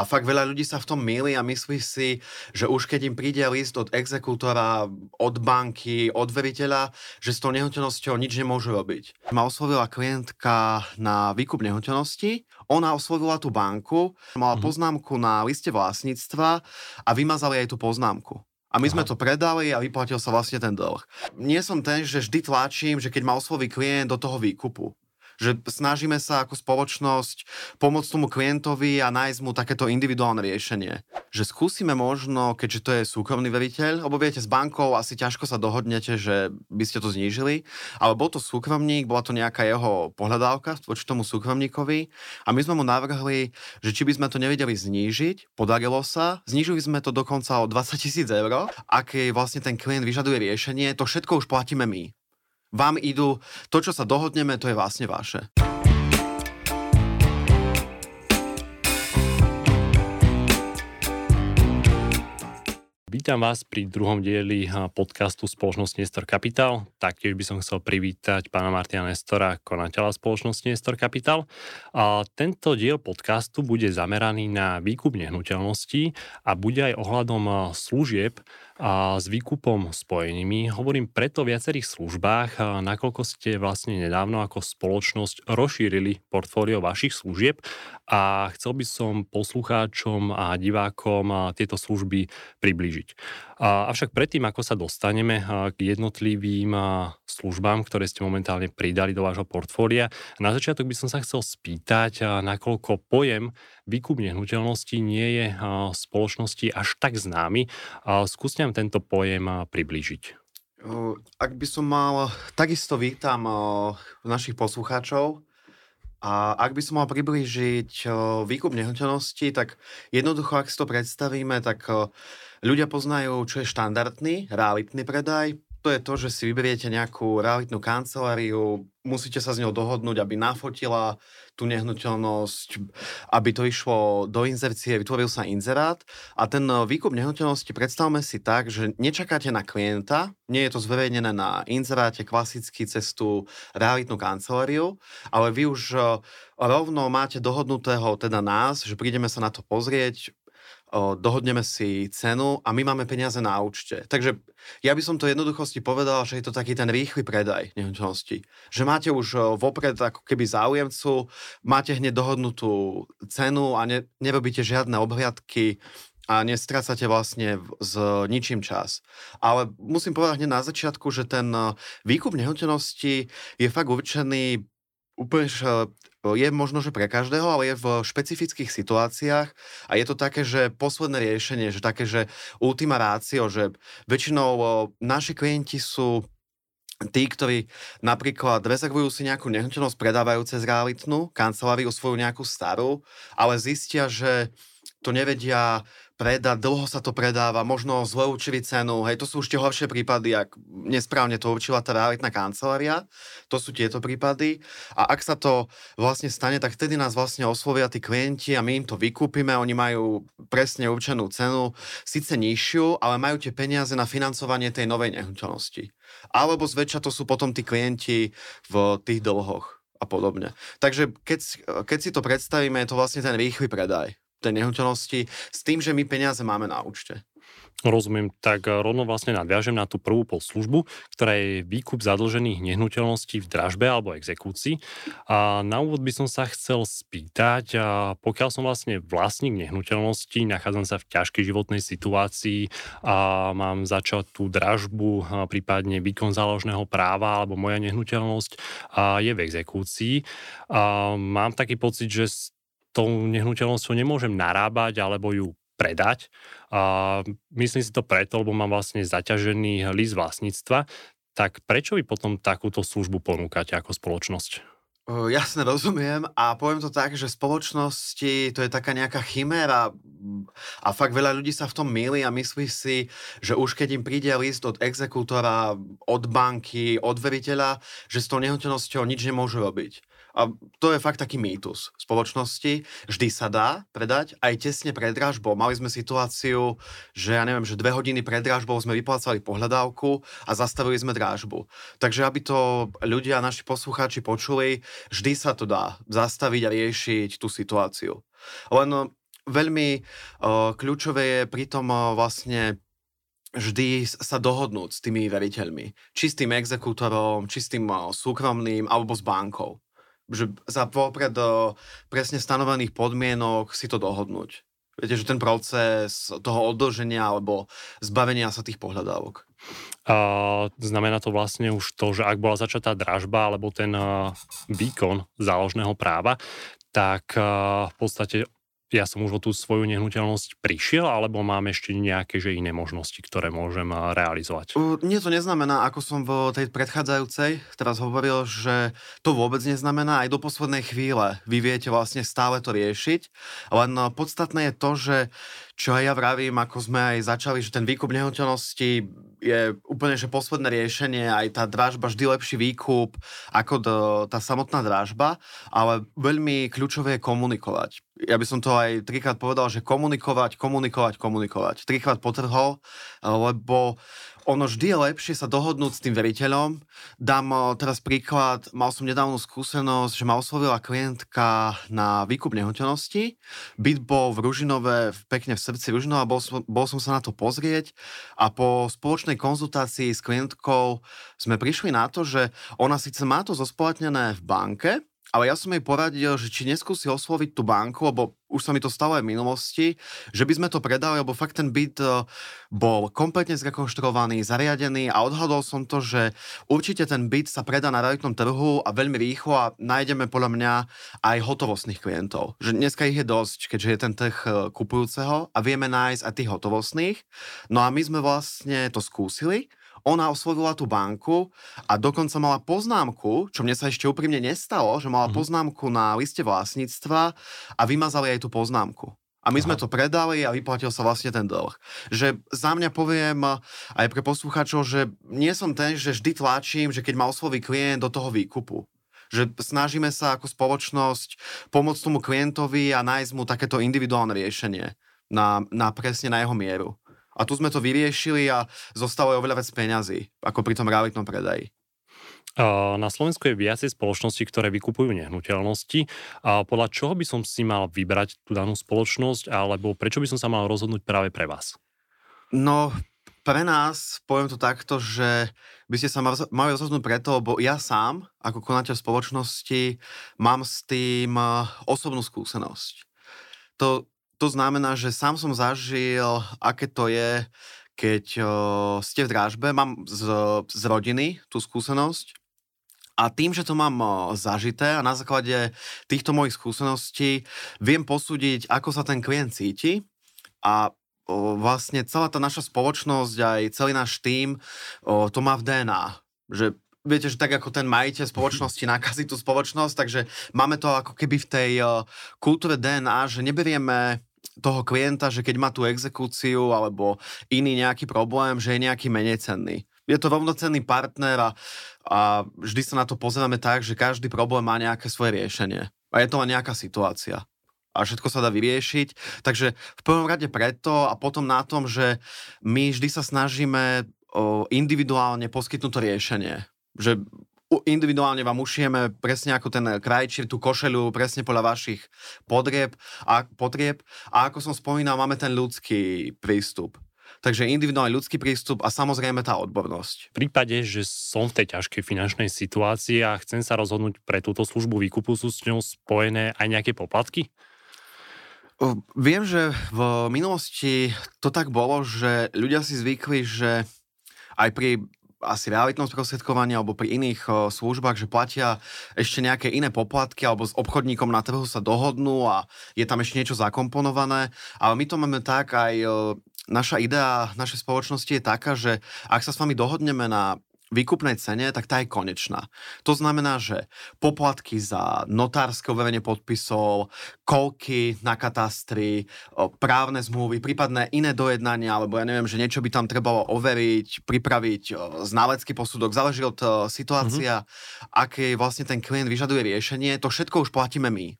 A fakt veľa ľudí sa v tom míli a myslí si, že už keď im príde list od exekútora, od banky, od veriteľa, že s tou nehnuteľnosťou nič nemôžu robiť. Ma oslovila klientka na výkup nehnuteľnosti, ona oslovila tú banku, mala mm-hmm. poznámku na liste vlastníctva a vymazali aj tú poznámku. A my Aha. sme to predali a vyplatil sa vlastne ten dlh. Nie som ten, že vždy tlačím, že keď ma osloví klient do toho výkupu že snažíme sa ako spoločnosť pomôcť tomu klientovi a nájsť mu takéto individuálne riešenie. Že skúsime možno, keďže to je súkromný veriteľ, lebo viete, s bankou asi ťažko sa dohodnete, že by ste to znížili, ale bol to súkromník, bola to nejaká jeho pohľadávka voči tomu súkromníkovi a my sme mu navrhli, že či by sme to nevedeli znížiť, podarilo sa, znížili sme to dokonca o 20 tisíc eur, aké vlastne ten klient vyžaduje riešenie, to všetko už platíme my vám idú, to, čo sa dohodneme, to je vlastne vaše. Vítam vás pri druhom dieli podcastu spoločnosti Nestor Capital. Taktiež by som chcel privítať pána Martina Nestora, konateľa spoločnosti Nestor Capital. A tento diel podcastu bude zameraný na výkup nehnuteľností a bude aj ohľadom služieb, a s výkupom spojenými. Hovorím preto o viacerých službách, nakoľko ste vlastne nedávno ako spoločnosť rozšírili portfólio vašich služieb a chcel by som poslucháčom a divákom tieto služby priblížiť. Avšak predtým, ako sa dostaneme k jednotlivým službám, ktoré ste momentálne pridali do vášho portfólia, na začiatok by som sa chcel spýtať, nakoľko pojem výkup nehnuteľnosti nie je spoločnosti až tak známy. Skúste nám tento pojem priblížiť. Ak by som mal, takisto vítam našich poslucháčov. A ak by som mal priblížiť výkup nehnuteľnosti, tak jednoducho, ak si to predstavíme, tak Ľudia poznajú, čo je štandardný, realitný predaj. To je to, že si vyberiete nejakú realitnú kanceláriu, musíte sa s ňou dohodnúť, aby nafotila tú nehnuteľnosť, aby to išlo do inzercie, vytvoril sa inzerát. A ten výkup nehnuteľnosti predstavme si tak, že nečakáte na klienta, nie je to zverejnené na inzeráte klasicky cez tú realitnú kanceláriu, ale vy už rovno máte dohodnutého teda nás, že prídeme sa na to pozrieť, dohodneme si cenu a my máme peniaze na účte. Takže ja by som to jednoduchosti povedal, že je to taký ten rýchly predaj nehnuteľnosti. Že máte už vopred ako keby záujemcu, máte hneď dohodnutú cenu a ne, nerobíte žiadne obhliadky a nestrácate vlastne s ničím čas. Ale musím povedať hneď na začiatku, že ten výkup nehnuteľnosti je fakt určený úplne je možno, že pre každého, ale je v špecifických situáciách a je to také, že posledné riešenie, že také, že ultima ratio, že väčšinou naši klienti sú tí, ktorí napríklad rezervujú si nejakú nehnuteľnosť, predávajú cez realitnú kanceláriu svoju nejakú starú, ale zistia, že to nevedia predať, dlho sa to predáva, možno zle určili cenu, hej, to sú už horšie prípady, ak nesprávne to určila tá realitná kancelária, to sú tieto prípady a ak sa to vlastne stane, tak vtedy nás vlastne oslovia tí klienti a my im to vykúpime, oni majú presne určenú cenu, síce nižšiu, ale majú tie peniaze na financovanie tej novej nehnuteľnosti. Alebo zväčša to sú potom tí klienti v tých dlhoch a podobne. Takže keď, keď si to predstavíme, je to vlastne ten rýchly predaj tej nehnuteľnosti s tým, že my peniaze máme na účte. Rozumiem, tak rovno vlastne nadviažem na tú prvú poslužbu, ktorá je výkup zadlžených nehnuteľností v dražbe alebo exekúcii. A na úvod by som sa chcel spýtať, a pokiaľ som vlastne vlastník nehnuteľnosti, nachádzam sa v ťažkej životnej situácii a mám začať tú dražbu, prípadne výkon záložného práva alebo moja nehnuteľnosť a je v exekúcii. A mám taký pocit, že tou nehnuteľnosťou nemôžem narábať alebo ju predať. A myslím si to preto, lebo mám vlastne zaťažený list vlastníctva. Tak prečo vy potom takúto službu ponúkate ako spoločnosť? Jasne, rozumiem a poviem to tak, že spoločnosti to je taká nejaká chiméra a fakt veľa ľudí sa v tom míli a myslí si, že už keď im príde list od exekútora, od banky, od veriteľa, že s tou nehnuteľnosťou nič nemôžu robiť. A to je fakt taký mýtus spoločnosti. Vždy sa dá predať, aj tesne pred dražbou. Mali sme situáciu, že ja neviem, že dve hodiny pred dražbou sme vyplácali pohľadávku a zastavili sme dražbu. Takže aby to ľudia, naši poslucháči počuli, vždy sa to dá zastaviť a riešiť tú situáciu. Len veľmi uh, kľúčové je pritom uh, vlastne vždy sa dohodnúť s tými veriteľmi. Či s tým exekútorom, či s tým súkromným, alebo s bankou. Že za popred presne stanovených podmienok si to dohodnúť. Viete, že ten proces toho odloženia alebo zbavenia sa tých pohľadávok. Uh, znamená to vlastne už to, že ak bola začatá dražba alebo ten uh, výkon záložného práva, tak uh, v podstate ja som už o tú svoju nehnuteľnosť prišiel, alebo mám ešte nejaké že iné možnosti, ktoré môžem realizovať? Uh, nie to neznamená, ako som v tej predchádzajúcej teraz hovoril, že to vôbec neznamená. Aj do poslednej chvíle vy viete vlastne stále to riešiť. Len podstatné je to, že čo aj ja vravím, ako sme aj začali, že ten výkup nehnuteľnosti je úplne že posledné riešenie, aj tá dražba vždy lepší výkup ako do, tá samotná dražba, ale veľmi kľúčové je komunikovať. Ja by som to aj trikrát povedal, že komunikovať, komunikovať, komunikovať. Trikrát potrhol, lebo ono vždy je lepšie sa dohodnúť s tým veriteľom. Dám eh, teraz príklad, mal som nedávnu skúsenosť, že ma oslovila klientka na výkup nehnuteľnosti. Byt bol v Ružinove, pekne v srdci Ružinova, bol, bol som sa na to pozrieť a po spoločnej konzultácii s klientkou sme prišli na to, že ona síce má to zosplatnené v banke, ale ja som jej poradil, že či neskúsi osloviť tú banku, lebo už sa mi to stalo aj v minulosti, že by sme to predali, lebo fakt ten byt e, bol kompletne zrekonštruovaný, zariadený a odhadol som to, že určite ten byt sa predá na realitnom trhu a veľmi rýchlo a nájdeme podľa mňa aj hotovostných klientov. Že dneska ich je dosť, keďže je ten trh e, kupujúceho a vieme nájsť aj tých hotovostných. No a my sme vlastne to skúsili ona oslovila tú banku a dokonca mala poznámku, čo mne sa ešte úprimne nestalo, že mala mm-hmm. poznámku na liste vlastníctva a vymazali aj tú poznámku. A my Aha. sme to predali a vyplatil sa vlastne ten dlh. Že za mňa poviem aj pre poslucháčov, že nie som ten, že vždy tlačím, že keď ma osloví klient do toho výkupu. Že snažíme sa ako spoločnosť pomôcť tomu klientovi a nájsť mu takéto individuálne riešenie na, na presne na jeho mieru. A tu sme to vyriešili a zostalo je oveľa viac peňazí, ako pri tom realitnom predaji. Na Slovensku je viacej spoločností, ktoré vykupujú nehnuteľnosti. A podľa čoho by som si mal vybrať tú danú spoločnosť, alebo prečo by som sa mal rozhodnúť práve pre vás? No, pre nás, poviem to takto, že by ste sa mali rozhodnúť preto, lebo ja sám, ako konateľ spoločnosti, mám s tým osobnú skúsenosť. To to znamená, že sám som zažil, aké to je, keď o, ste v drážbe. Mám z, z rodiny tú skúsenosť. A tým, že to mám zažité a na základe týchto mojich skúseností viem posúdiť, ako sa ten klient cíti a vlastne celá tá naša spoločnosť, aj celý náš tým, o, to má v DNA. Že viete, že tak ako ten majiteľ spoločnosti nakazí tú spoločnosť, takže máme to ako keby v tej uh, kultúre DNA, že neberieme toho klienta, že keď má tú exekúciu alebo iný nejaký problém, že je nejaký menej cenný. Je to rovnocenný partner a, a vždy sa na to pozeráme tak, že každý problém má nejaké svoje riešenie. A je to len nejaká situácia. A všetko sa dá vyriešiť. Takže v prvom rade preto a potom na tom, že my vždy sa snažíme individuálne poskytnúť to riešenie. Že individuálne vám ušijeme presne ako ten krajčír, tú košelu, presne podľa vašich podrieb a, potrieb. A ako som spomínal, máme ten ľudský prístup. Takže individuálny ľudský prístup a samozrejme tá odbornosť. V prípade, že som v tej ťažkej finančnej situácii a chcem sa rozhodnúť pre túto službu výkupu, sú s ňou spojené aj nejaké poplatky? Viem, že v minulosti to tak bolo, že ľudia si zvykli, že aj pri asi realitnom sprostredkovaní alebo pri iných o, službách, že platia ešte nejaké iné poplatky alebo s obchodníkom na trhu sa dohodnú a je tam ešte niečo zakomponované. Ale my to máme tak aj o, naša idea našej spoločnosti je taká, že ak sa s vami dohodneme na výkupnej cene, tak tá je konečná. To znamená, že poplatky za notárske overenie podpisov, kolky na katastri, právne zmluvy, prípadné iné dojednania, alebo ja neviem, že niečo by tam trebalo overiť, pripraviť ználecký posudok, záleží od situácia, mm-hmm. aké vlastne ten klient vyžaduje riešenie, to všetko už platíme my.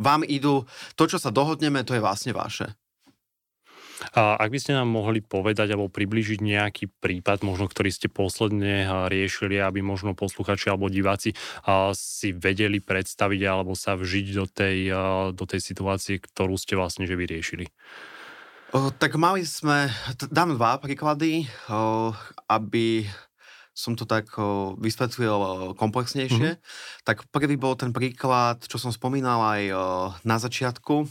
Vám idú, to, čo sa dohodneme, to je vlastne vaše. A ak by ste nám mohli povedať alebo približiť nejaký prípad, možno ktorý ste posledne riešili, aby možno posluchači alebo diváci si vedeli predstaviť alebo sa vžiť do tej, do tej situácie, ktorú ste vlastne že vyriešili. O, tak mali sme, dám dva príklady, o, aby som to tak o, vysvetlil komplexnejšie. Mm-hmm. Tak prvý bol ten príklad, čo som spomínal aj na začiatku,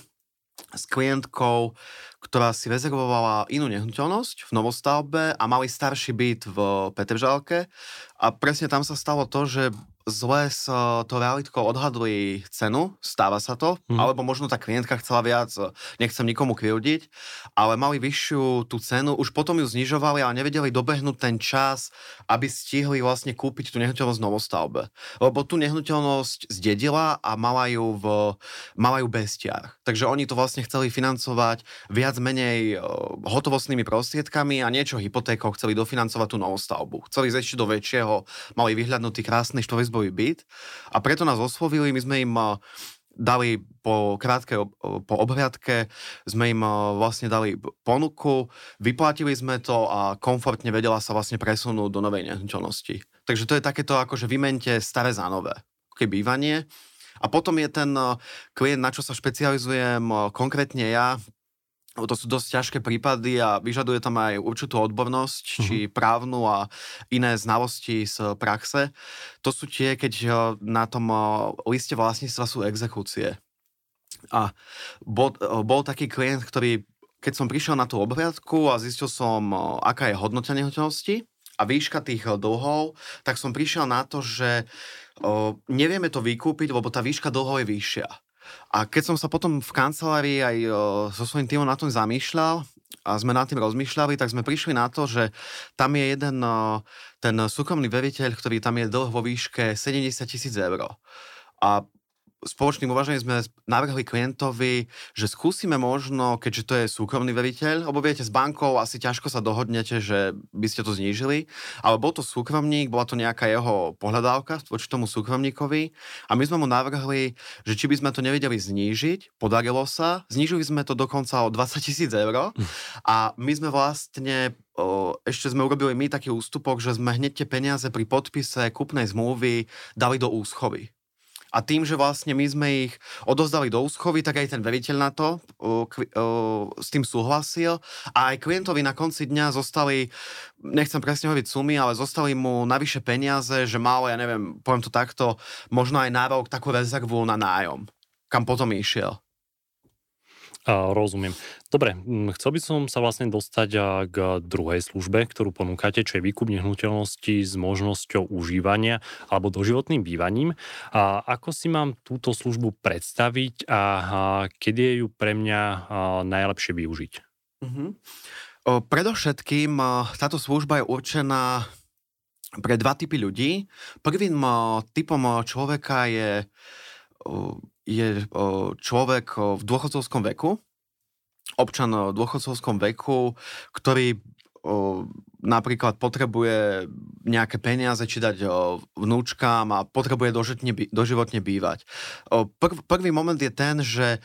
s klientkou, ktorá si rezervovala inú nehnuteľnosť v novostavbe a mali starší byt v Petržalke. A presne tam sa stalo to, že zle s to realitkou odhadli cenu, stáva sa to, mm. alebo možno tá klientka chcela viac, nechcem nikomu krivdiť, ale mali vyššiu tú cenu, už potom ju znižovali, ale nevedeli dobehnúť ten čas, aby stihli vlastne kúpiť tú nehnuteľnosť v novostavbe. Lebo tú nehnuteľnosť zdedila a mala ju, v, mala ju bestiar. Takže oni to vlastne chceli financovať viac menej hotovostnými prostriedkami a niečo hypotékou chceli dofinancovať tú novostavbu. Chceli ísť ešte do väčšieho, mali vyhľadnutý krásny štvorec izbový byt a preto nás oslovili, my sme im dali po krátkej po obhliadke, sme im vlastne dali ponuku, vyplatili sme to a komfortne vedela sa vlastne presunúť do novej nehnuteľnosti. Takže to je takéto akože vymente staré za nové, bývanie. A potom je ten klient, na čo sa špecializujem konkrétne ja, to sú dosť ťažké prípady a vyžaduje tam aj určitú odbornosť, uh-huh. či právnu a iné znalosti z praxe. To sú tie, keď eh, na tom eh, liste vlastníctva sú exekúcie. A bol, eh, bol taký klient, ktorý, keď som prišiel na tú obhliadku a zistil som, aká je hodnota nehnuteľnosti a výška tých dlhov, tak som prišiel na to, že nevieme to vykúpiť, lebo tá výška dlhov je vyššia. A keď som sa potom v kancelárii aj so svojím týmom na tom zamýšľal, a sme nad tým rozmýšľali, tak sme prišli na to, že tam je jeden ten súkromný veriteľ, ktorý tam je dlh vo výške 70 tisíc eur. A spoločným uvažením sme navrhli klientovi, že skúsime možno, keďže to je súkromný veriteľ, lebo viete, s bankou asi ťažko sa dohodnete, že by ste to znížili, ale bol to súkromník, bola to nejaká jeho pohľadávka voči tomu súkromníkovi a my sme mu navrhli, že či by sme to nevedeli znížiť, podarilo sa, znížili sme to dokonca o 20 tisíc eur a my sme vlastne ešte sme urobili my taký ústupok, že sme hneď tie peniaze pri podpise kúpnej zmluvy dali do úschovy. A tým, že vlastne my sme ich odozdali do úschovy, tak aj ten veriteľ na to uh, uh, s tým súhlasil. A aj klientovi na konci dňa zostali, nechcem presne hovoriť sumy, ale zostali mu navyše peniaze, že mal, ja neviem, poviem to takto, možno aj nárok takú rezervu na nájom, kam potom išiel. Rozumiem. Dobre, chcel by som sa vlastne dostať k druhej službe, ktorú ponúkate, čo je výkup nehnuteľnosti s možnosťou užívania alebo doživotným bývaním. A ako si mám túto službu predstaviť a, kedy je ju pre mňa najlepšie využiť? Mm-hmm. O, predovšetkým táto služba je určená pre dva typy ľudí. Prvým typom človeka je je človek v dôchodcovskom veku, občan v dôchodcovskom veku, ktorý napríklad potrebuje nejaké peniaze, či dať vnúčkám a potrebuje doživotne bývať. Prvý moment je ten, že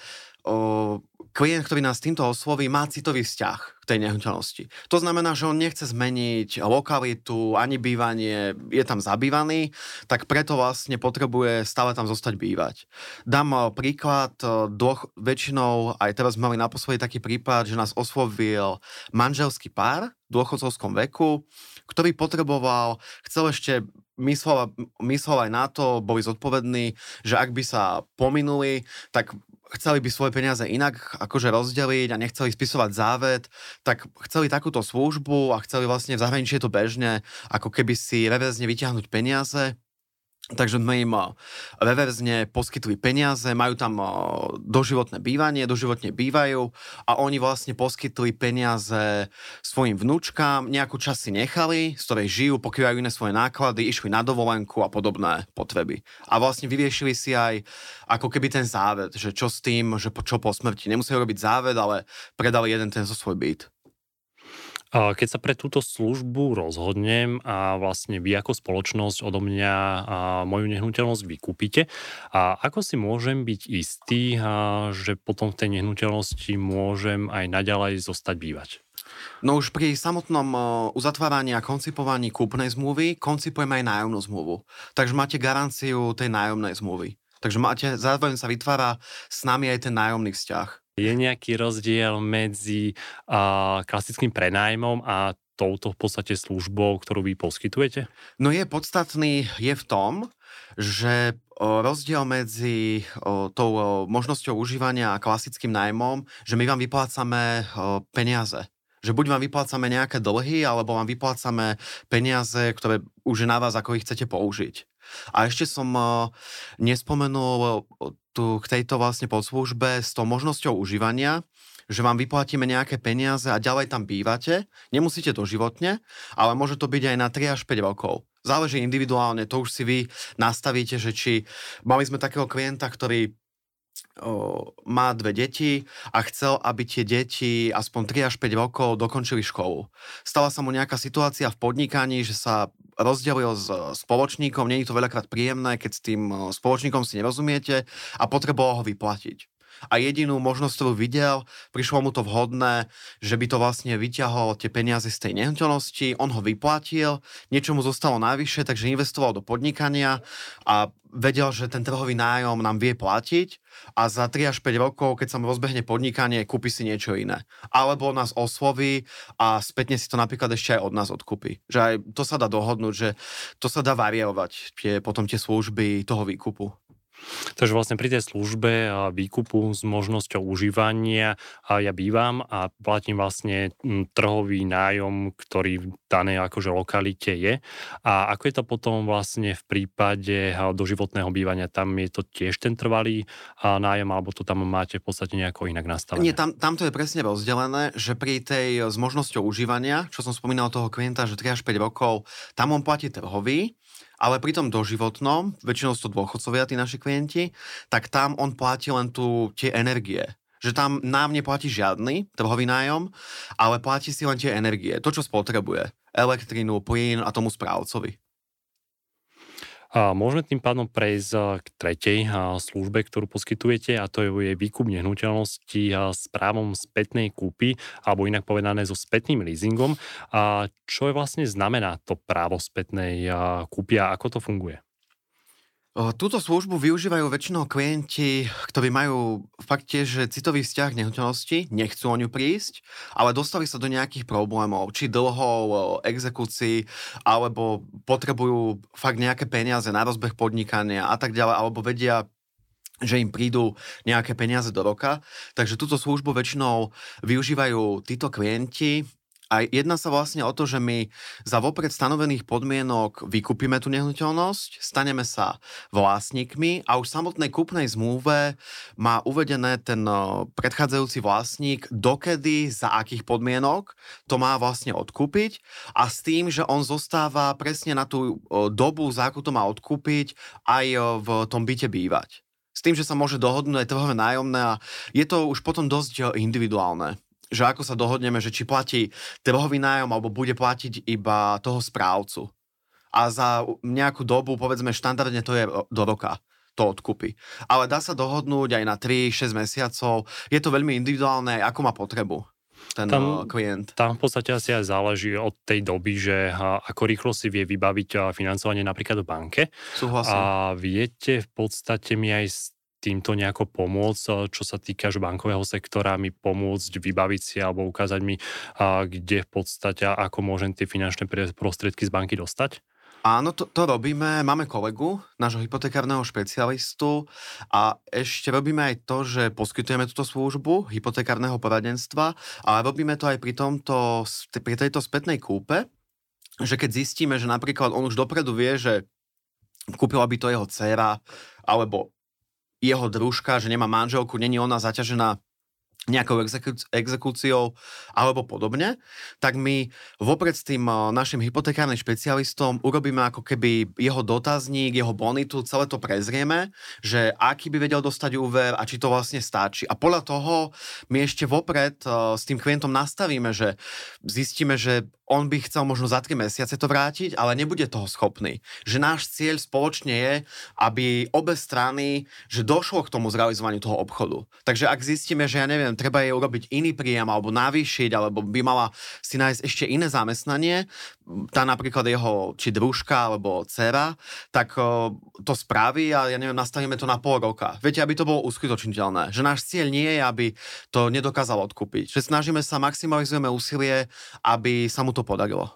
klient, ktorý nás týmto osloví, má citový vzťah k tej nehnuteľnosti. To znamená, že on nechce zmeniť lokalitu, ani bývanie, je tam zabývaný, tak preto vlastne potrebuje stále tam zostať bývať. Dám príklad, eh, dvoch, väčšinou, aj teraz sme mali naposledy taký prípad, že nás oslovil manželský pár v dôchodcovskom veku, ktorý potreboval, chcel ešte myslel, myslel aj na to, boli zodpovední, že ak by sa pominuli, tak chceli by svoje peniaze inak akože rozdeliť a nechceli spisovať závet, tak chceli takúto službu a chceli vlastne v zahraničí to bežne, ako keby si reverzne vyťahnuť peniaze Takže sme im reverzne poskytli peniaze, majú tam doživotné bývanie, doživotne bývajú a oni vlastne poskytli peniaze svojim vnúčkám, nejakú časť si nechali, z ktorej žijú, pokrývajú iné svoje náklady, išli na dovolenku a podobné potreby. A vlastne vyriešili si aj ako keby ten závet, že čo s tým, že čo po smrti. Nemuseli robiť závet, ale predali jeden ten zo svoj byt. Keď sa pre túto službu rozhodnem a vlastne vy ako spoločnosť odo mňa moju nehnuteľnosť vykúpite, a ako si môžem byť istý, že potom v tej nehnuteľnosti môžem aj naďalej zostať bývať? No už pri samotnom uzatváraní a koncipovaní kúpnej zmluvy koncipujeme aj nájomnú zmluvu. Takže máte garanciu tej nájomnej zmluvy. Takže máte, zároveň sa vytvára s nami aj ten nájomný vzťah. Je nejaký rozdiel medzi uh, klasickým prenájmom a touto v podstate službou, ktorú vy poskytujete? No je podstatný, je v tom, že rozdiel medzi tou možnosťou užívania a klasickým nájmom, že my vám vyplácame peniaze že buď vám vyplácame nejaké dlhy, alebo vám vyplácame peniaze, ktoré už je na vás, ako ich chcete použiť. A ešte som nespomenul tu k tejto vlastne podslužbe s tou možnosťou užívania, že vám vyplatíme nejaké peniaze a ďalej tam bývate. Nemusíte to životne, ale môže to byť aj na 3 až 5 rokov. Záleží individuálne, to už si vy nastavíte, že či... Mali sme takého klienta, ktorý má dve deti a chcel, aby tie deti aspoň 3 až 5 rokov dokončili školu. Stala sa mu nejaká situácia v podnikaní, že sa rozdelil s spoločníkom, nie je to veľakrát príjemné, keď s tým spoločníkom si nerozumiete a potreboval ho vyplatiť a jedinú možnosť, ktorú videl, prišlo mu to vhodné, že by to vlastne vyťahol tie peniaze z tej nehnuteľnosti, on ho vyplatil, niečo mu zostalo najvyššie, takže investoval do podnikania a vedel, že ten trhový nájom nám vie platiť a za 3 až 5 rokov, keď sa mu rozbehne podnikanie, kúpi si niečo iné. Alebo nás osloví a spätne si to napríklad ešte aj od nás odkúpi. Že aj to sa dá dohodnúť, že to sa dá variovať, tie, potom tie služby toho výkupu. Takže vlastne pri tej službe výkupu s možnosťou užívania ja bývam a platím vlastne trhový nájom, ktorý v danej akože lokalite je. A ako je to potom vlastne v prípade doživotného bývania? Tam je to tiež ten trvalý nájom, alebo to tam máte v podstate nejako inak nastavené? Nie, tam, tam to je presne rozdelené, že pri tej s možnosťou užívania, čo som spomínal toho klienta, že 3 až 5 rokov, tam on platí trhový, ale pri tom doživotnom, väčšinou sú to dôchodcovia, tí naši klienti, tak tam on platí len tu tie energie. Že tam nám neplatí žiadny trhový nájom, ale platí si len tie energie, to, čo spotrebuje. Elektrínu, plyn a tomu správcovi. Môžeme tým pádom prejsť k tretej službe, ktorú poskytujete a to je výkup nehnuteľnosti s právom spätnej kúpy alebo inak povedané so spätným leasingom. A čo je vlastne znamená to právo spätnej kúpy a ako to funguje? Túto službu využívajú väčšinou klienti, ktorí majú fakt tiež citový vzťah k nehnuteľnosti, nechcú o ňu prísť, ale dostali sa do nejakých problémov, či dlhov, exekúcií, alebo potrebujú fakt nejaké peniaze na rozbeh podnikania a tak ďalej, alebo vedia, že im prídu nejaké peniaze do roka. Takže túto službu väčšinou využívajú títo klienti, a jedná sa vlastne o to, že my za vopred stanovených podmienok vykúpime tú nehnuteľnosť, staneme sa vlastníkmi a už v samotnej kúpnej zmluve má uvedené ten predchádzajúci vlastník, dokedy, za akých podmienok to má vlastne odkúpiť a s tým, že on zostáva presne na tú dobu, za akú to má odkúpiť, aj v tom byte bývať. S tým, že sa môže dohodnúť aj trhové nájomné a je to už potom dosť individuálne že ako sa dohodneme, že či platí trhový nájom alebo bude platiť iba toho správcu. A za nejakú dobu, povedzme štandardne to je do roka to odkupy. Ale dá sa dohodnúť aj na 3-6 mesiacov. Je to veľmi individuálne, ako má potrebu ten tam, klient. Tam v podstate asi aj záleží od tej doby, že ako rýchlo si vie vybaviť financovanie napríklad v banke. Súhlasím. A viete v podstate mi aj týmto nejako pomôcť, eh, čo sa týka že bankového sektora, mi pomôcť vybaviť si alebo ukázať mi, kde v podstate ako môžem tie finančné prostriedky z banky dostať? Áno, to, to robíme. Máme kolegu, nášho hypotekárneho špecialistu a ešte robíme aj to, že poskytujeme túto službu hypotekárneho poradenstva, ale robíme to aj pri, tomto, pri tejto spätnej kúpe, že keď zistíme, že napríklad on už dopredu vie, že kúpila by to jeho dcéra, alebo jeho družka, že nemá manželku, není ona zaťažená nejakou exekúciou alebo podobne, tak my vopred s tým našim hypotekárnym špecialistom urobíme ako keby jeho dotazník, jeho bonitu, celé to prezrieme, že aký by vedel dostať úver a či to vlastne stačí. A podľa toho my ešte vopred s tým klientom nastavíme, že zistíme, že on by chcel možno za 3 mesiace to vrátiť, ale nebude toho schopný. Že náš cieľ spoločne je, aby obe strany, že došlo k tomu zrealizovaniu toho obchodu. Takže ak zistíme, že ja neviem, treba jej urobiť iný príjem alebo navýšiť, alebo by mala si nájsť ešte iné zamestnanie, tá napríklad jeho či družka alebo dcera, tak to spraví a ja neviem, nastavíme to na pol roka. Viete, aby to bolo uskutočniteľné. Že náš cieľ nie je, aby to nedokázal odkúpiť. Že snažíme sa, maximalizujeme úsilie, aby sa mu to podarilo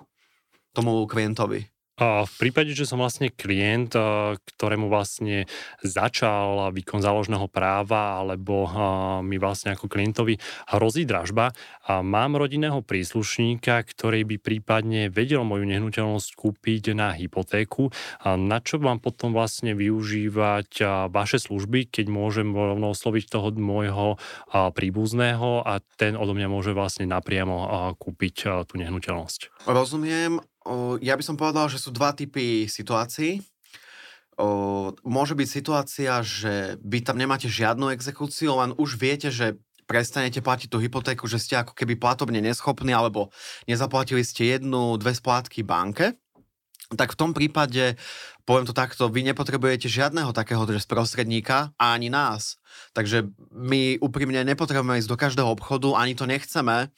tomu klientovi. V prípade, že som vlastne klient, ktorému vlastne začal výkon záložného práva alebo mi vlastne ako klientovi hrozí dražba mám rodinného príslušníka, ktorý by prípadne vedel moju nehnuteľnosť kúpiť na hypotéku, na čo mám potom vlastne využívať vaše služby, keď môžem rovno osloviť toho môjho príbuzného a ten odo mňa môže vlastne napriamo kúpiť tú nehnuteľnosť. Rozumiem ja by som povedal, že sú dva typy situácií. môže byť situácia, že vy tam nemáte žiadnu exekúciu, len už viete, že prestanete platiť tú hypotéku, že ste ako keby platobne neschopní alebo nezaplatili ste jednu, dve splátky banke tak v tom prípade, poviem to takto, vy nepotrebujete žiadneho takého sprostredníka a ani nás. Takže my úprimne nepotrebujeme ísť do každého obchodu, ani to nechceme,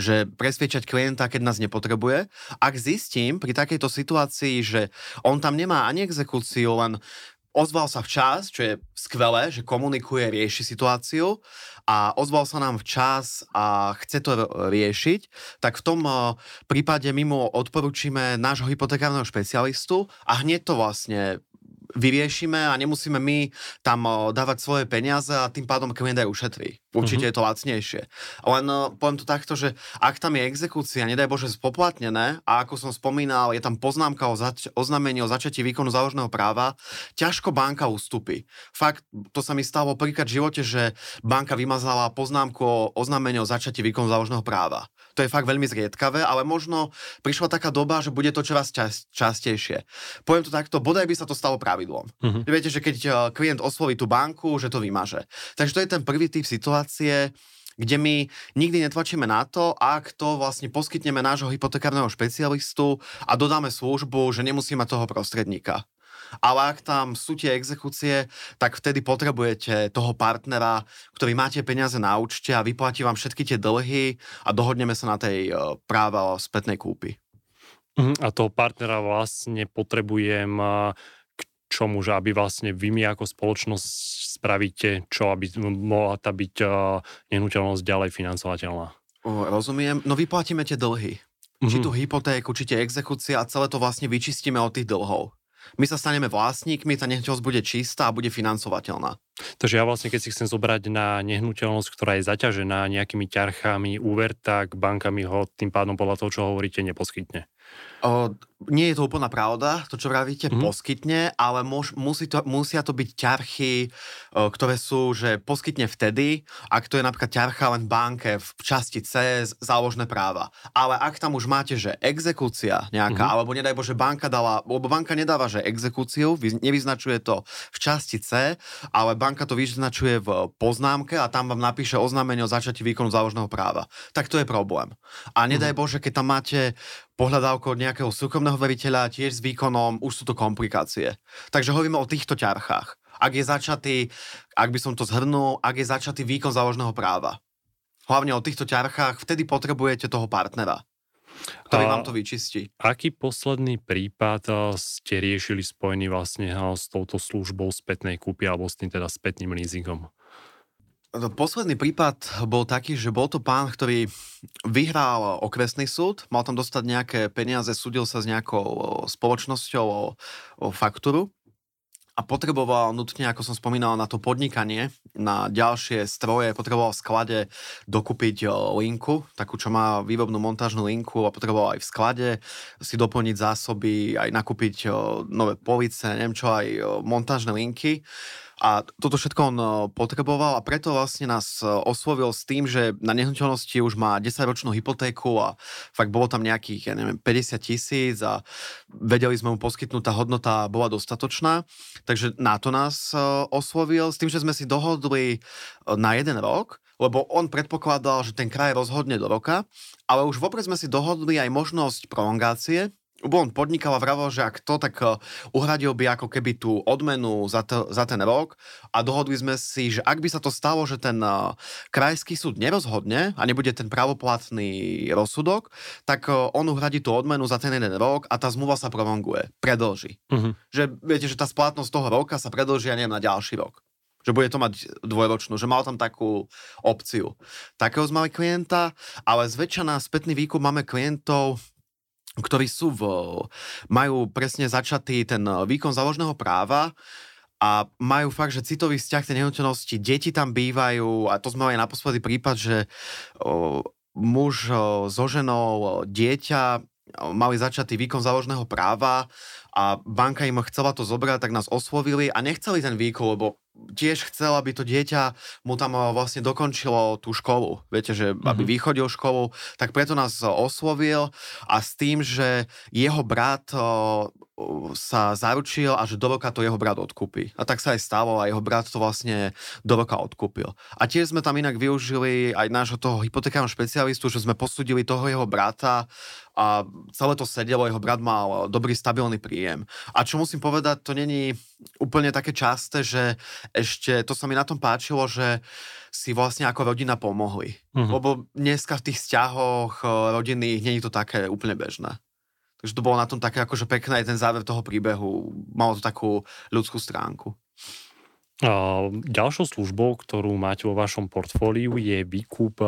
že presviečať klienta, keď nás nepotrebuje. Ak zistím pri takejto situácii, že on tam nemá ani exekúciu, len ozval sa včas, čo je skvelé, že komunikuje, rieši situáciu a ozval sa nám včas a chce to riešiť, tak v tom eh, prípade my mu odporúčime nášho hypotekárneho špecialistu a hneď to vlastne vyriešime a nemusíme my tam dávať svoje peniaze a tým pádom klient aj ušetrí. Určite uh-huh. je to lacnejšie. Len poviem to takto, že ak tam je exekúcia, nedaj Bože, spoplatnené a ako som spomínal, je tam poznámka o zač- oznámení o začatí výkonu záložného práva, ťažko banka ustúpi. Fakt, to sa mi stalo prvýkrát v živote, že banka vymazala poznámku o oznámení o začatí výkonu záložného práva. To je fakt veľmi zriedkavé, ale možno prišla taká doba, že bude to čoraz čas, častejšie. Poviem to takto, bodaj by sa to stalo pravidlom. Uh-huh. Viete, že keď eh, klient osloví tú banku, že to vymaže. Takže to je ten prvý typ situácie, kde my nikdy netlačíme na to, ak to vlastne poskytneme nášho hypotekárneho špecialistu a dodáme službu, že nemusí mať toho prostredníka ale ak tam sú tie exekúcie, tak vtedy potrebujete toho partnera, ktorý máte peniaze na účte a vyplatí vám všetky tie dlhy a dohodneme sa na tej e, práva spätnej kúpy. Mhm, a toho partnera vlastne potrebujem k čomu, že aby vlastne vy mi ako spoločnosť spravíte čo, aby mohla tá byť e, nehnuteľnosť ďalej financovateľná. O, rozumiem. No vyplatíme tie dlhy. Mm-hmm. Či mhm. tú hypotéku, či tie exekúcie a celé to vlastne vyčistíme od tých dlhov my sa staneme vlastníkmi, tá nehnuteľnosť bude čistá a bude financovateľná. Takže ja vlastne, keď si chcem zobrať na nehnuteľnosť, ktorá je zaťažená nejakými ťarchami úver, tak banka mi ho tým pádom podľa toho, čo hovoríte, neposkytne. O, nie je to úplná pravda, to čo vravíte, mm-hmm. poskytne, ale mož, musí to, musia to byť ťarchy, o, ktoré sú, že poskytne vtedy, ak to je napríklad ťarcha len banke v časti C záložné práva. Ale ak tam už máte, že exekúcia nejaká, mm-hmm. alebo nedaj Bože, banka dala, lebo banka nedáva, že exekúciu, nevyznačuje to v časti C, ale banka to vyznačuje v poznámke a tam vám napíše oznámenie o začatí výkonu záložného práva. Tak to je problém. A nedaj mm-hmm. Bože, keď tam máte pohľadávku od nejakého súkromného veriteľa, tiež s výkonom, už sú to komplikácie. Takže hovoríme o týchto ťarchách. Ak je začatý, ak by som to zhrnul, ak je začatý výkon záložného práva. Hlavne o týchto ťarchách, vtedy potrebujete toho partnera, ktorý vám to vyčistí. Aký posledný prípad eh, ste riešili spojený vlastne eh, s touto službou spätnej kúpy alebo s tým teda spätným leasingom? No, posledný prípad bol taký, že bol to pán, ktorý vyhral okresný súd, mal tam dostať nejaké peniaze, súdil sa s nejakou spoločnosťou o, o faktúru a potreboval nutne, ako som spomínal, na to podnikanie, na ďalšie stroje, potreboval v sklade dokúpiť linku, takú, čo má výrobnú montážnu linku a potreboval aj v sklade si doplniť zásoby, aj nakúpiť nové police, neviem čo, aj montážne linky A toto všetko on potreboval a preto vlastne nás oslovil s tým, že na nehnuteľnosti už má 10-ročnú hypotéku a fakt bolo tam nejakých, ja neviem, 50 tisíc a vedeli sme mu poskytnúť, hodnota bola dostatočná. Takže na to nás oslovil s tým, že sme si dohodli na jeden rok, lebo on predpokladal, že ten kraj rozhodne do roka, ale už vopred sme si dohodli aj možnosť prolongácie, lebo on podnikal a vravel, že ak to, tak eh, uhradil by ako keby tú odmenu za, to, za ten rok a dohodli sme si, že ak by sa to stalo, že ten uh, krajský súd nerozhodne a nebude ten pravoplatný rozsudok, tak uh, on uhradí tú odmenu za ten jeden rok a tá zmluva sa prolonguje, predlží. Uh-huh. Že viete, že tá splatnosť toho roka sa predlží, ja neviem, na ďalší rok že bude to mať dvojročnú, že mal tam takú opciu. Takého sme mali klienta, ale zväčša na spätný výkup máme klientov, ktorí sú v, majú presne začatý ten výkon záložného práva a majú fakt, že citový vzťah tej nehnuteľnosti, deti tam bývajú a to sme mali naposledy prípad, že o, muž o, so ženou, dieťa mali začatý výkon záložného práva a banka im chcela to zobrať, tak nás oslovili a nechceli ten výkon, lebo tiež chcel, aby to dieťa mu tam eh, vlastne dokončilo tú školu. Viete, že aby mm-hmm. vychodil školu, tak preto nás eh, oslovil a s tým, že jeho brat eh, sa zaručil a že do roka to jeho brat odkúpi. A tak sa aj stalo a jeho brat to vlastne do roka odkúpil. A tiež sme tam inak využili aj nášho toho hypotekárneho špecialistu, že sme posudili toho jeho brata a celé to sedelo, jeho brat mal dobrý stabilný príjem. A čo musím povedať, to není úplne také časté, že ešte, to sa mi na tom páčilo, že si vlastne ako rodina pomohli. Uh-huh. Lebo dneska v tých vzťahoch rodinných není to také úplne bežné. Takže to bolo na tom také akože pekné aj ten záver toho príbehu. Malo to takú ľudskú stránku. Ďalšou službou, ktorú máte vo vašom portfóliu je výkup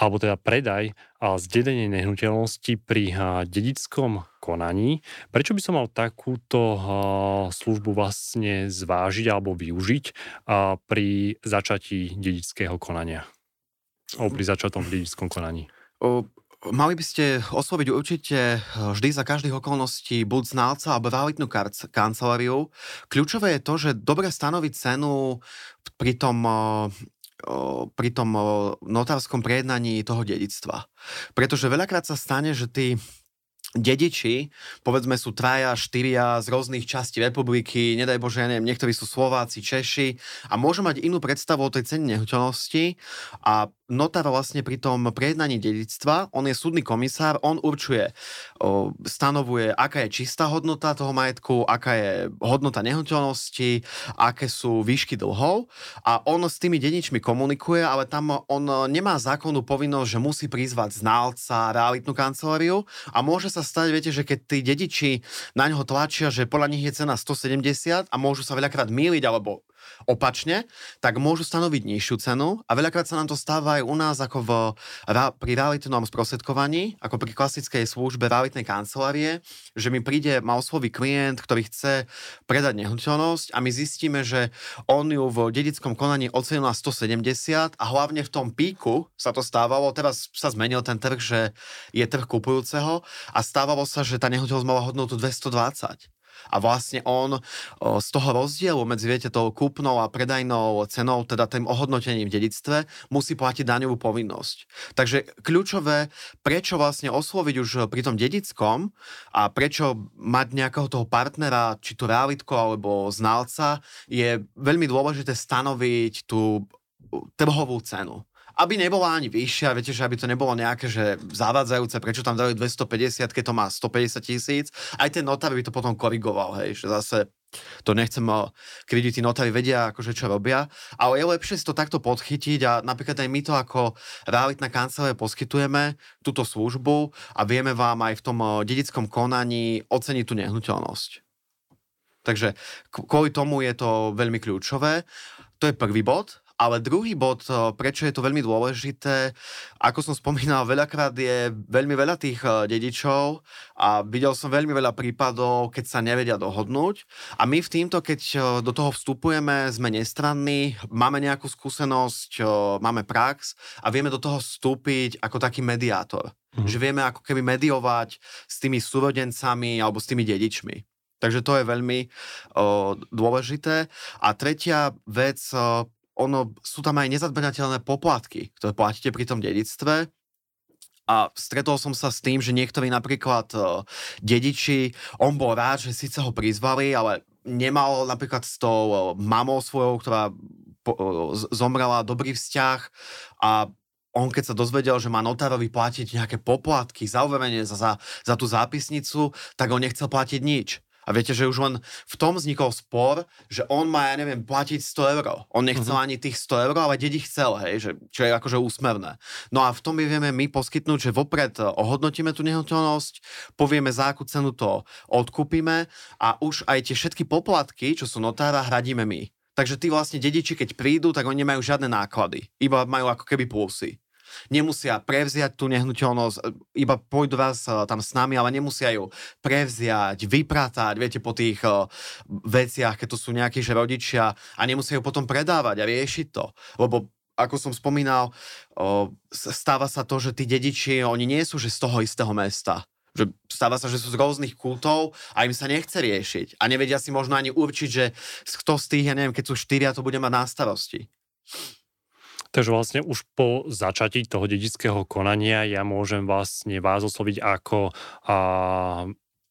alebo teda predaj a zdedenie nehnuteľnosti pri dedickom konaní. Prečo by som mal takúto službu vlastne zvážiť alebo využiť pri začatí dedického konania? O, pri začatom dedickom konaní. Mali by ste osloviť určite eh, vždy za každých okolností buď znalca alebo realitnú kanceláriu. Kľúčové je to, že dobre stanoviť cenu pri tom eh, pri tom notárskom prejednaní toho dedictva. Pretože veľakrát sa stane, že tí dediči, povedzme sú traja, štyria z rôznych častí republiky, nedaj Bože, ja neviem, niektorí sú Slováci, Češi a môžu mať inú predstavu o tej cene nehnuteľnosti a notár vlastne pri tom prejednaní dedictva, on je súdny komisár, on určuje, stanovuje, aká je čistá hodnota toho majetku, aká je hodnota nehnuteľnosti, aké sú výšky dlhov a on s tými dedičmi komunikuje, ale tam on nemá zákonnú povinnosť, že musí prizvať ználca, realitnú kanceláriu a môže sa stať, viete, že keď tí dediči na ňoho tlačia, že podľa nich je cena 170 a môžu sa veľakrát míliť alebo opačne, tak môžu stanoviť nižšiu cenu a veľakrát sa nám to stáva aj u nás ako v, pri realitnom sprostredkovaní, ako pri klasickej službe realitnej kancelárie, že mi príde, ma osloví klient, ktorý chce predať nehnuteľnosť a my zistíme, že on ju v dedickom konaní ocenil na 170 a hlavne v tom píku sa to stávalo, teraz sa zmenil ten trh, že je trh kupujúceho a stávalo sa, že tá nehnuteľnosť mala hodnotu 220 a vlastne on z toho rozdielu medzi, viete, tou kúpnou a predajnou cenou, teda tým ohodnotením v dedictve, musí platiť daňovú povinnosť. Takže kľúčové, prečo vlastne osloviť už pri tom dedickom a prečo mať nejakého toho partnera, či tu realitko alebo znalca, je veľmi dôležité stanoviť tú trhovú cenu aby nebola ani vyššia, viete, že aby to nebolo nejaké, že zavádzajúce, prečo tam dali 250, keď to má 150 tisíc. Aj ten notár by to potom korigoval, hej, že zase to nechcem, keď tí notári vedia, akože čo robia, ale je lepšie si to takto podchytiť a napríklad aj my to ako realitná kancelária poskytujeme túto službu a vieme vám aj v tom dedickom konaní oceniť tú nehnuteľnosť. Takže kvôli tomu je to veľmi kľúčové. To je prvý bod. Ale druhý bod, eh, prečo je to veľmi dôležité, ako som spomínal, veľakrát je veľmi veľa tých eh, dedičov a videl som veľmi veľa prípadov, keď sa nevedia dohodnúť. A my v týmto, keď eh, do toho vstupujeme, sme nestranní, máme nejakú skúsenosť, máme prax a vieme do toho vstúpiť ako taký mediátor. Mm. Že vieme ako keby mediovať s tými súrodencami alebo s tými dedičmi. Takže to je veľmi o, dôležité. A tretia vec, o, ono, sú tam aj nezadberateľné poplatky, ktoré platíte pri tom dedictve. A stretol som sa s tým, že niektorí napríklad uh, dediči, on bol rád, že síce ho prizvali, ale nemal napríklad s tou uh, mamou svojou, ktorá po, uh, zomrela, dobrý vzťah a on keď sa dozvedel, že má notárovi platiť nejaké poplatky za overenie, za, za, za tú zápisnicu, tak on nechcel platiť nič. A viete, že už len v tom vznikol spor, že on má, ja neviem, platiť 100 eur. On nechcel uh-huh. ani tých 100 eur, ale dedi chcel, hej, že, čo je akože úsmevné. No a v tom my vieme my poskytnúť, že vopred eh, ohodnotíme tú nehnuteľnosť, povieme, za akú cenu to odkúpime a už aj tie všetky poplatky, čo sú notára, hradíme my. Takže tí vlastne dediči, keď prídu, tak oni nemajú žiadne náklady. Iba majú ako keby plusy nemusia prevziať tú nehnuteľnosť, e, iba pôjdu vás e, tam s nami, ale nemusia ju prevziať, vypratať, viete, po tých uh, veciach, keď to sú nejakí že rodičia a nemusia ju potom predávať a riešiť to. Lebo ako som spomínal, stáva sa to, že tí dediči, oni nie sú že z toho istého mesta. Že stáva sa, že sú z rôznych kultov a im sa nechce riešiť. A nevedia si možno ani určiť, že kto z tých, ja neviem, keď sú štyria, to bude mať na starosti. Takže vlastne už po začatí toho dedického konania ja môžem vlastne vás osloviť ako a,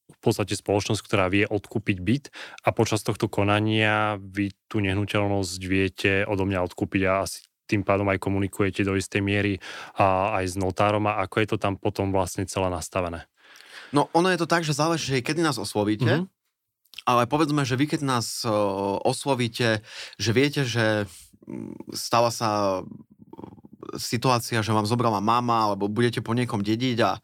v podstate spoločnosť, ktorá vie odkúpiť byt a počas tohto konania vy tú nehnuteľnosť viete odo mňa odkúpiť a asi tým pádom aj komunikujete do istej miery a aj s notárom a ako je to tam potom vlastne celé nastavené? No ono je to tak, že záleží, kedy nás oslovíte, mm-hmm. ale povedzme, že vy keď nás oslovíte, že viete, že stala sa situácia, že vám zobrala mama, alebo budete po niekom dediť a e,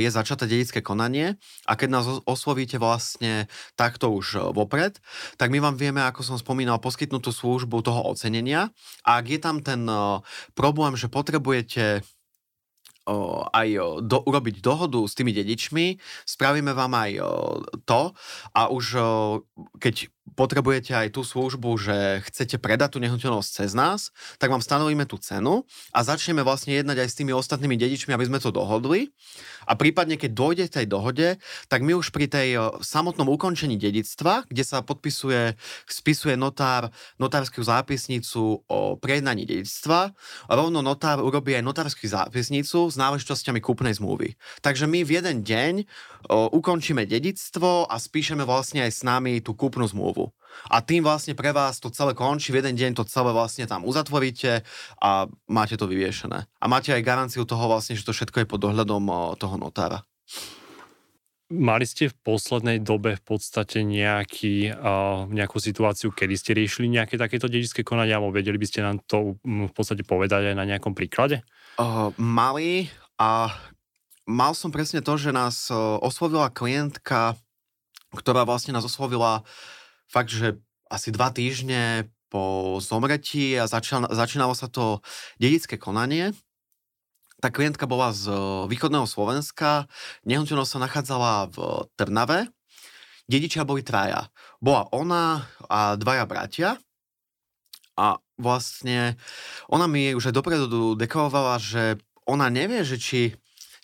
je začaté dedické konanie. A keď nás oslovíte vlastne takto už e, vopred, tak my vám vieme, ako som spomínal, poskytnúť tú službu toho ocenenia. A ak je tam ten e, problém, že potrebujete aj do, urobiť dohodu s tými dedičmi, spravíme vám aj to. A už keď potrebujete aj tú službu, že chcete predať tú nehnuteľnosť cez nás, tak vám stanovíme tú cenu a začneme vlastne jednať aj s tými ostatnými dedičmi, aby sme to dohodli. A prípadne, keď dojde k tej dohode, tak my už pri tej samotnom ukončení dedictva, kde sa podpisuje, spisuje notár notárskú zápisnicu o prejednaní dedictva, rovno notár urobí aj notárskú zápisnicu s náležitosťami kúpnej zmluvy. Takže my v jeden deň o, ukončíme dedictvo a spíšeme vlastne aj s nami tú kúpnu zmluvu. A tým vlastne pre vás to celé končí, v jeden deň to celé vlastne tam uzatvoríte a máte to vyviešené. A máte aj garanciu toho vlastne, že to všetko je pod dohľadom toho notára. Mali ste v poslednej dobe v podstate nejaký, uh, nejakú situáciu, kedy ste riešili nejaké takéto dedičské konania, alebo vedeli by ste nám to v podstate povedať aj na nejakom príklade? Uh, mali a mal som presne to, že nás uh, oslovila klientka, ktorá vlastne nás oslovila fakt, že asi dva týždne po zomretí a začal, začínalo sa to dedické konanie. Tá klientka bola z východného Slovenska, nehnuteľnosť sa nachádzala v Trnave, dedičia boli traja. Bola ona a dvaja bratia a vlastne ona mi už aj dopredu deklarovala, že ona nevie, že či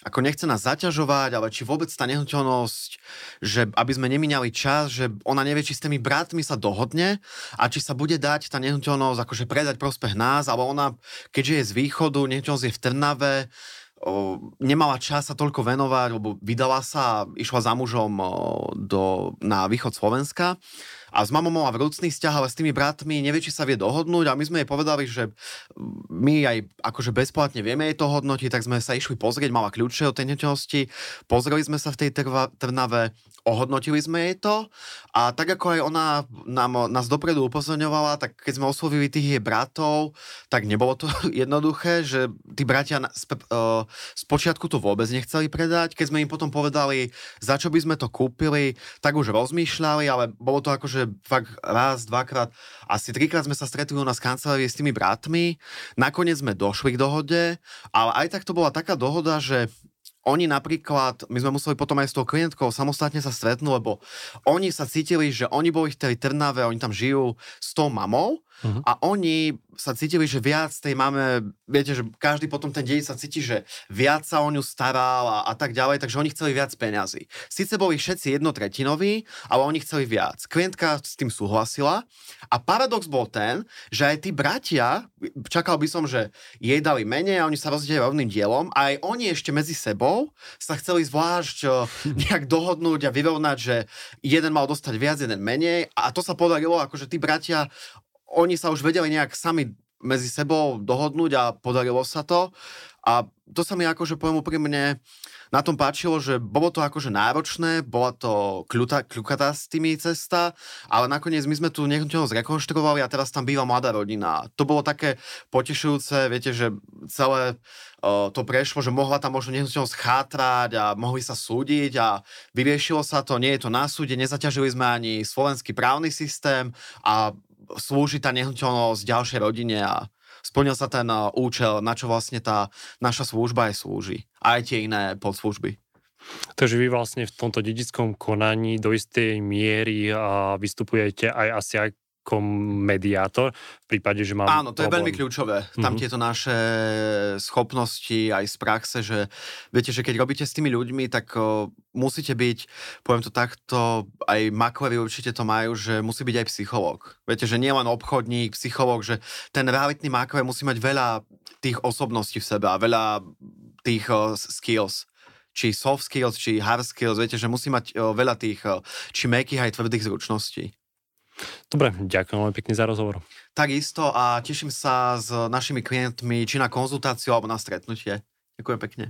ako nechce nás zaťažovať, ale či vôbec tá nehnuteľnosť, že aby sme nemínali čas, že ona nevie, či s tými bratmi sa dohodne a či sa bude dať tá nehnuteľnosť akože predať prospech nás, ale ona, keďže je z východu, nehnuteľnosť je v Trnave, o, nemala čas sa toľko venovať, lebo vydala sa a išla za mužom o, do, na východ Slovenska a s mamou mala vrúcný vzťah, ale s tými bratmi nevie, či sa vie dohodnúť. A my sme jej povedali, že my aj akože bezplatne vieme jej to hodnotiť, tak sme sa išli pozrieť, mala kľúče od tej nečnosti, pozreli sme sa v tej trva, Trnave, ohodnotili sme jej to a tak ako aj ona nám, nás dopredu upozorňovala, tak keď sme oslovili tých jej bratov, tak nebolo to jednoduché, že tí bratia z, uh, to vôbec nechceli predať. Keď sme im potom povedali, za čo by sme to kúpili, tak už rozmýšľali, ale bolo to akože fakt raz, dvakrát, asi trikrát sme sa stretli u nás kancelárii s tými bratmi. Nakoniec sme došli k dohode, ale aj tak to bola taká dohoda, že oni napríklad, my sme museli potom aj s tou klientkou samostatne sa stretnúť, lebo oni sa cítili, že oni boli v tej Trnave, oni tam žijú s tou mamou uh-huh. a oni sa cítili, že viac tej máme, viete, že každý potom ten deň sa cíti, že viac sa o ňu staral a, a tak ďalej, takže oni chceli viac peňazí. Sice boli všetci jednotretinoví, ale oni chceli viac. Klientka s tým súhlasila a paradox bol ten, že aj tí bratia, čakal by som, že jej dali menej a oni sa rozdielili rovným dielom a aj oni ešte medzi sebou sa chceli zvlášť nejak dohodnúť a vyrovnať, že jeden mal dostať viac, jeden menej a to sa podarilo, akože tí bratia, oni sa už vedeli nejak sami medzi sebou dohodnúť a podarilo sa to. A to sa mi akože poviem úprimne na tom páčilo, že bolo to akože náročné, bola to kľuta, kľukatá s tými cesta, ale nakoniec my sme tu nehnuteľnosť zrekonštruovali a teraz tam býva mladá rodina. To bolo také potešujúce, viete, že celé uh, to prešlo, že mohla tam možno nehnuteľnosť chátrať a mohli sa súdiť a vyriešilo sa to, nie je to na súde, nezaťažili sme ani slovenský právny systém a slúži tá nehnuteľnosť ďalšej rodine a splnil sa ten uh, účel, na čo vlastne tá naša služba aj slúži. A aj tie iné podslužby. Takže vy vlastne v tomto dedickom konaní do istej miery vystupujete aj asi aj mediátor v prípade, že mám Áno, to problém. je veľmi kľúčové. Tam mm-hmm. tieto naše schopnosti aj z praxe, že viete, že keď robíte s tými ľuďmi, tak o, musíte byť, poviem to takto, aj maklery určite to majú, že musí byť aj psychológ. Viete, že nie len obchodník, psychológ, že ten realitný makler musí mať veľa tých osobností v sebe a veľa tých o, skills či soft skills, či hard skills, viete, že musí mať o, veľa tých, o, či mekých aj tvrdých zručností. Dobre, ďakujem veľmi pekne za rozhovor. Takisto a teším sa s našimi klientmi či na konzultáciu alebo na stretnutie. Ďakujem pekne.